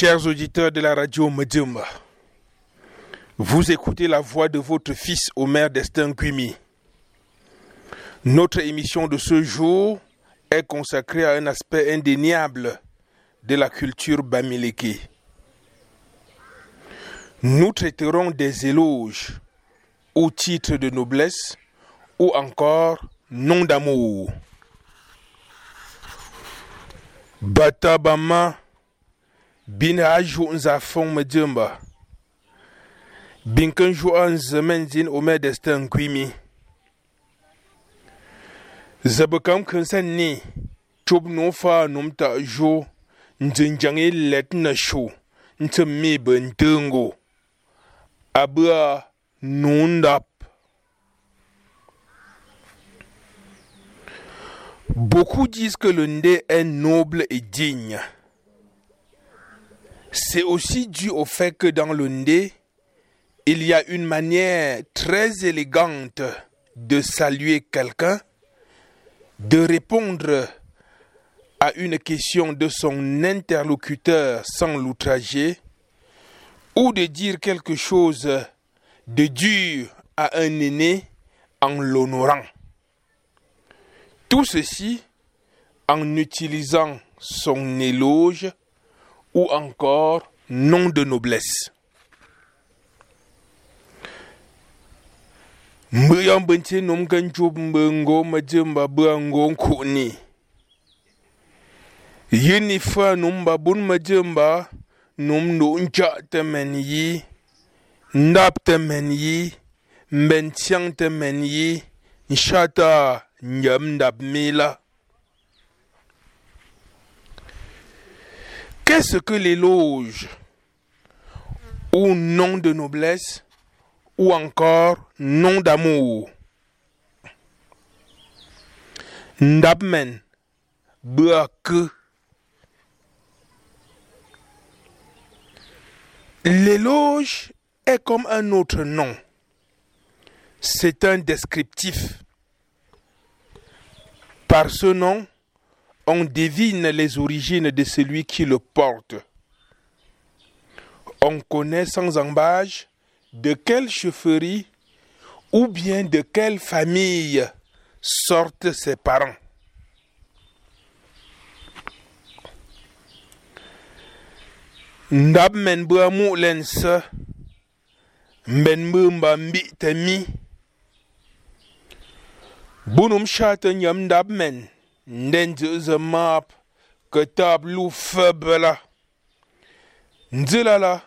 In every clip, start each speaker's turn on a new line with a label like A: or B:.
A: Chers auditeurs de la radio Medjumba, vous écoutez la voix de votre fils Omer Destin Kwimi. Notre émission de ce jour est consacrée à un aspect indéniable de la culture bamileke. Nous traiterons des éloges ou titres de noblesse ou encore nom d'amour. Batabama bin haju nzafon medjumba. Bin kan juan zemen zin Omer Destin Kwimi. zabe kam kan san ni chub no fa num ta abua nundap Beaucoup disent que le Ndé est noble et digne. C'est aussi dû au fait que dans le il y a une manière très élégante de saluer quelqu'un de répondre à une question de son interlocuteur sans l'outrager, ou de dire quelque chose de dur à un aîné en l'honorant. Tout ceci en utilisant son éloge ou encore nom de noblesse. mgbe ya mgbe ntị nụ m ga njub mgbe ngo ma je mba bụ ngo nku ni yini fa nụ mba bun ma je mba nụ m nụ nja te men yi ndap te men yi mben tiang te men yi nshata nyam ndap mila Qu'est-ce que l'éloge ou nom de noblesse ou encore nom d'amour? Ndapmen, que L'éloge est comme un autre nom. C'est un descriptif. Par ce nom, on devine les origines de celui qui le porte. On connaît sans embâche de quelle chefferie ou bien de quelle famille sortent ses parents. Nden ze map ke tab lu febela nzilala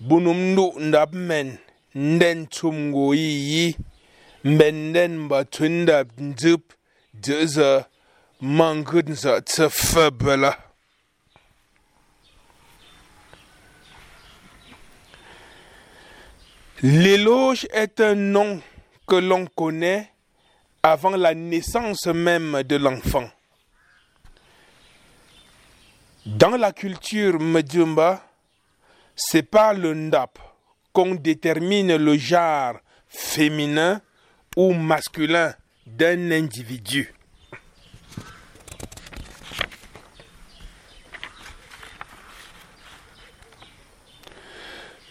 A: bunum ndu ndab men nden tum go yi yi. Mben nden ba tunda nzup jeze mangud za tse febela L'éloge est un nom que l'on connaît avant la naissance même de l'enfant. Dans la culture Medjumba, c'est par le ndap qu'on détermine le genre féminin ou masculin d'un individu.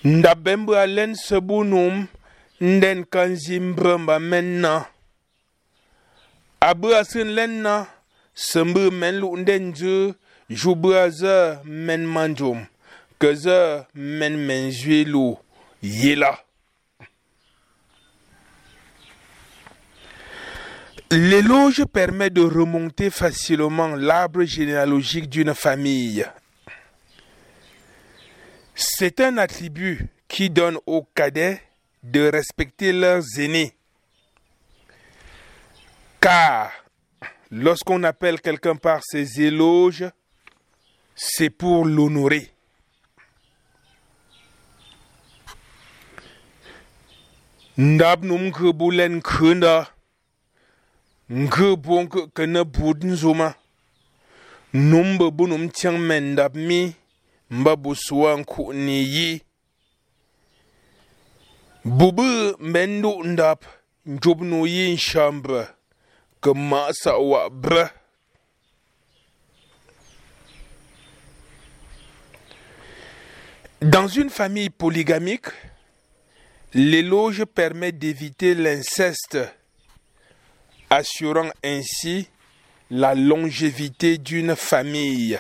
A: Ndabembe alen sebunum nden kanzimbramba menna. L'éloge permet de remonter facilement l'arbre généalogique d'une famille. C'est un attribut qui donne aux cadets de respecter leurs aînés. Car lorsqu'on appelle quelqu'un par ses éloges, c'est pour l'honorer. ndab num ke bulen kunda nke bon ke ne bud nzuma num be bunum tiang men ndab mi mba buswa nku ni yi bubu mendu ndab njub nu yi Dans une famille polygamique, l'éloge permet d'éviter l'inceste, assurant ainsi la longévité d'une famille.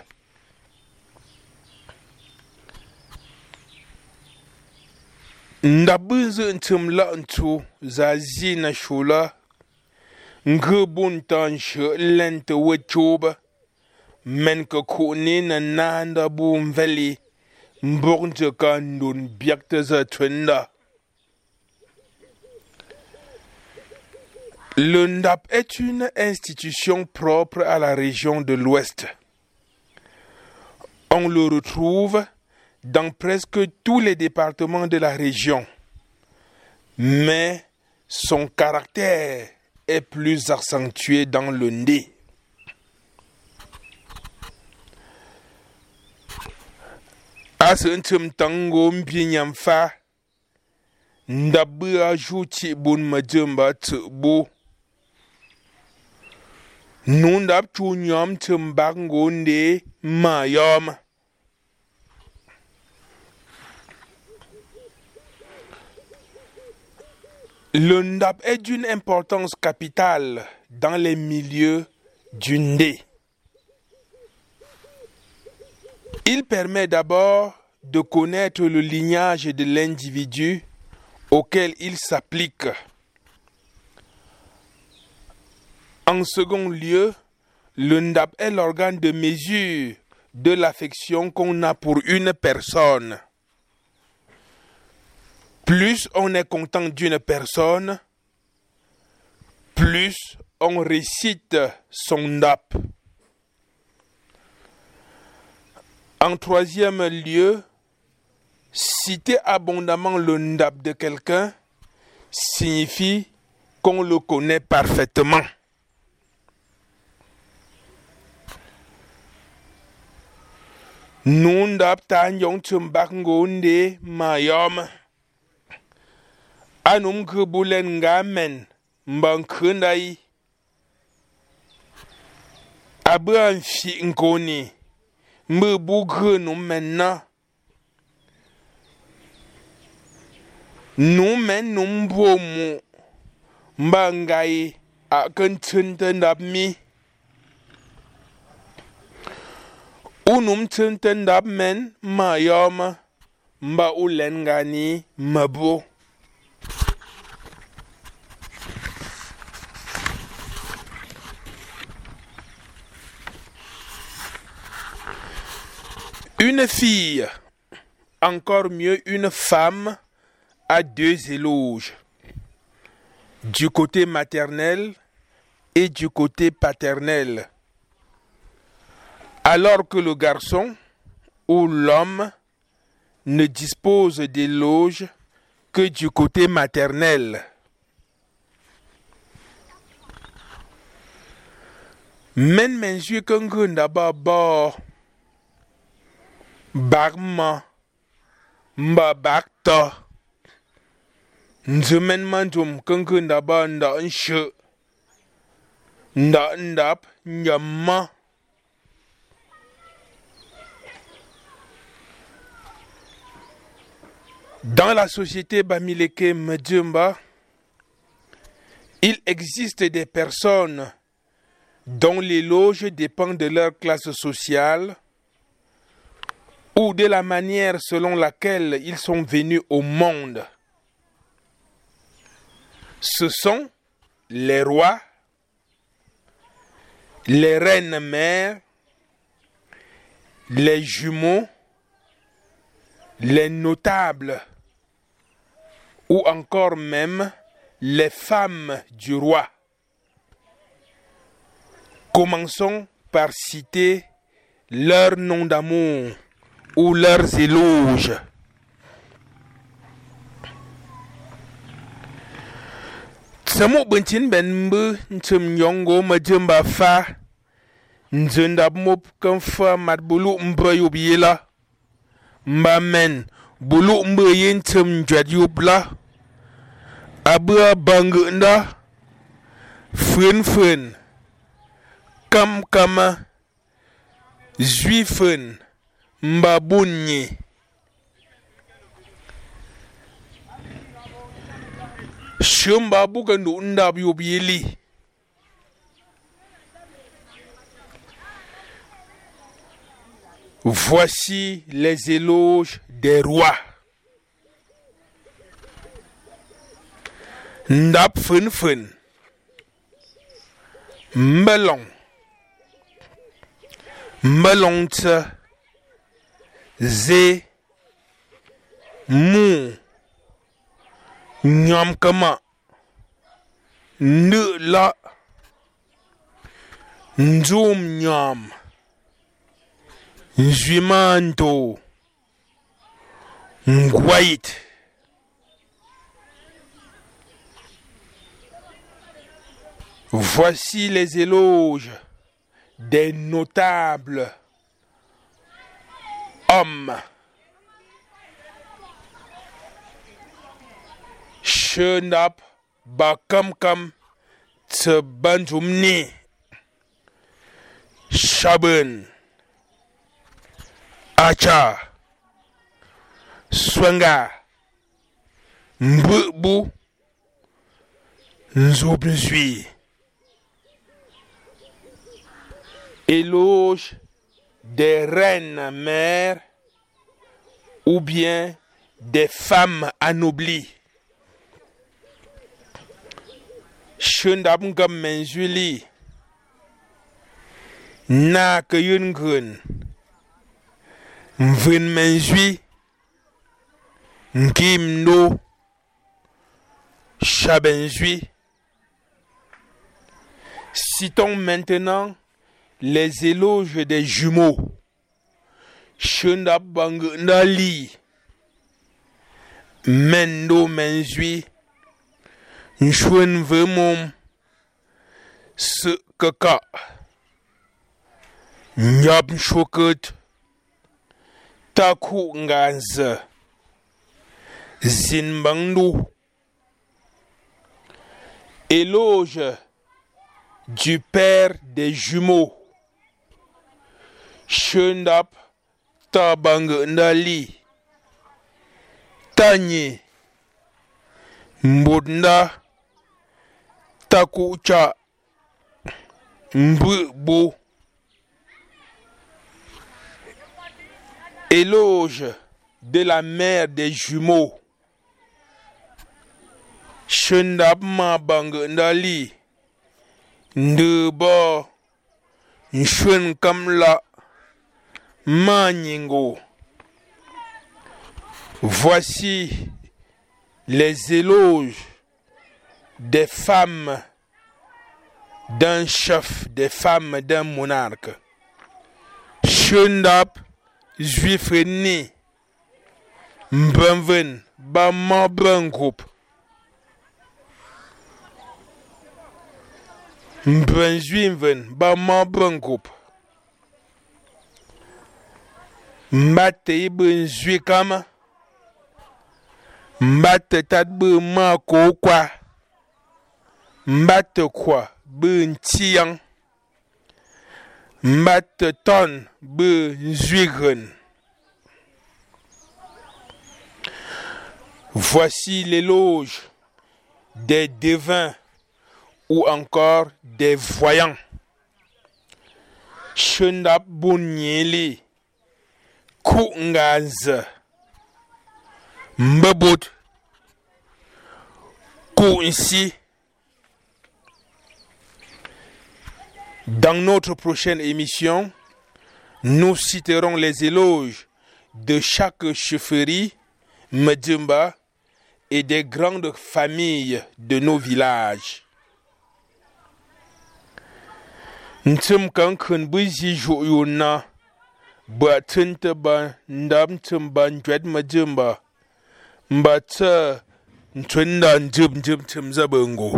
A: Le NDAP est une institution propre à la région de l'Ouest. On le retrouve dans presque tous les départements de la région, mais son caractère est plus accentué dans le nez. Asentum tango mpinyam fa ndabu ajuti bun majumba tbu nundap chu nyom tumbak ngonde mayom Le NDAP est d'une importance capitale dans les milieux du Ndé. Il permet d'abord de connaître le lignage de l'individu auquel il s'applique. En second lieu, le NDAP est l'organe de mesure de l'affection qu'on a pour une personne. Plus on est content d'une personne, plus on récite son NDAP. En troisième lieu, citer abondamment le NDAP de quelqu'un signifie qu'on le connaît parfaitement. Ta nyong chumbak ngonde mayom. anum nkribulen ngamen mba nkrindayi abu anfi nkoni mbe bugre nu menna nu men nu mbomu mba ngai akantinte ndap mi. Unum tinte ndap men ma yoma mba ulen ngani mabo Une fille, encore mieux une femme, a deux éloges, du côté maternel et du côté paternel. Alors que le garçon ou l'homme ne dispose d'éloges que du côté maternel. Bagma. Mba bakta nzumen mandum kengunda ba nda nshe nda ndap nyamma. Dans la société Bamileke Medjumba, il existe des personnes dont l'éloge dépend de leur classe sociale ou de la manière selon laquelle ils sont venus au monde. Ce sont les rois, les reines mères, les jumeaux, les notables, ou encore même les femmes du roi. Commençons par citer leur nom d'amour ou leurs éloges. Samu bintin ben mbu ntum nyongo majumba fa nzenda mop kan fa, mat bulu mbra yubila mba men bulu mbe yin tum jwad yubla abua bang nda fun fun kam kama, zwi Mbabunyi. Sio mbabu ka ndu. Voici les éloges des rois. Ndap fun fun. Melon. Melon Zé. Mou. Nyam kama. Nde la. Nzoom nyam. Nzuimanto. Ngwait. Voici les éloges des notables Um, homme showed up ba kam kam to banjum ni shabun acha swanga mbubu nzobnzui éloge des reines mères ou bien des femmes anoblies. Shundab ngam menjuli na ke yun menjui nkim no Citons maintenant les éloges des jumeaux. Nali, Mendo Menzui, Nshuen Vemom, Se Kaka, Nyab Shokut, Taku Zinbangdu, Éloge du père des jumeaux. Shundap Tabang Ndali Tanye Mbunda Takucha Mbubu Éloge de la mère des jumeaux. Shundap Mabang Ndali Ndeba Kamla Maningo. Voici les éloges des femmes d'un chef, des femmes d'un monarque. Shundap, juif né, Mbenven, Bama groupe. Mbenjuinven, Bama groupe. Mbate bə nzwi kama mbate tat bə ma ko kwa. Mbate kwa bə ntiyan mbate ton gren Voici l'éloge des devins ou encore des voyants. Shundap Dans notre prochaine émission, nous citerons les éloges de chaque chefferie, Medjumba et des grandes familles de nos villages. bwatsinta ba ndamtsin ba ma majim ba. Mbatsa ntsinda njim njim tsim zabengo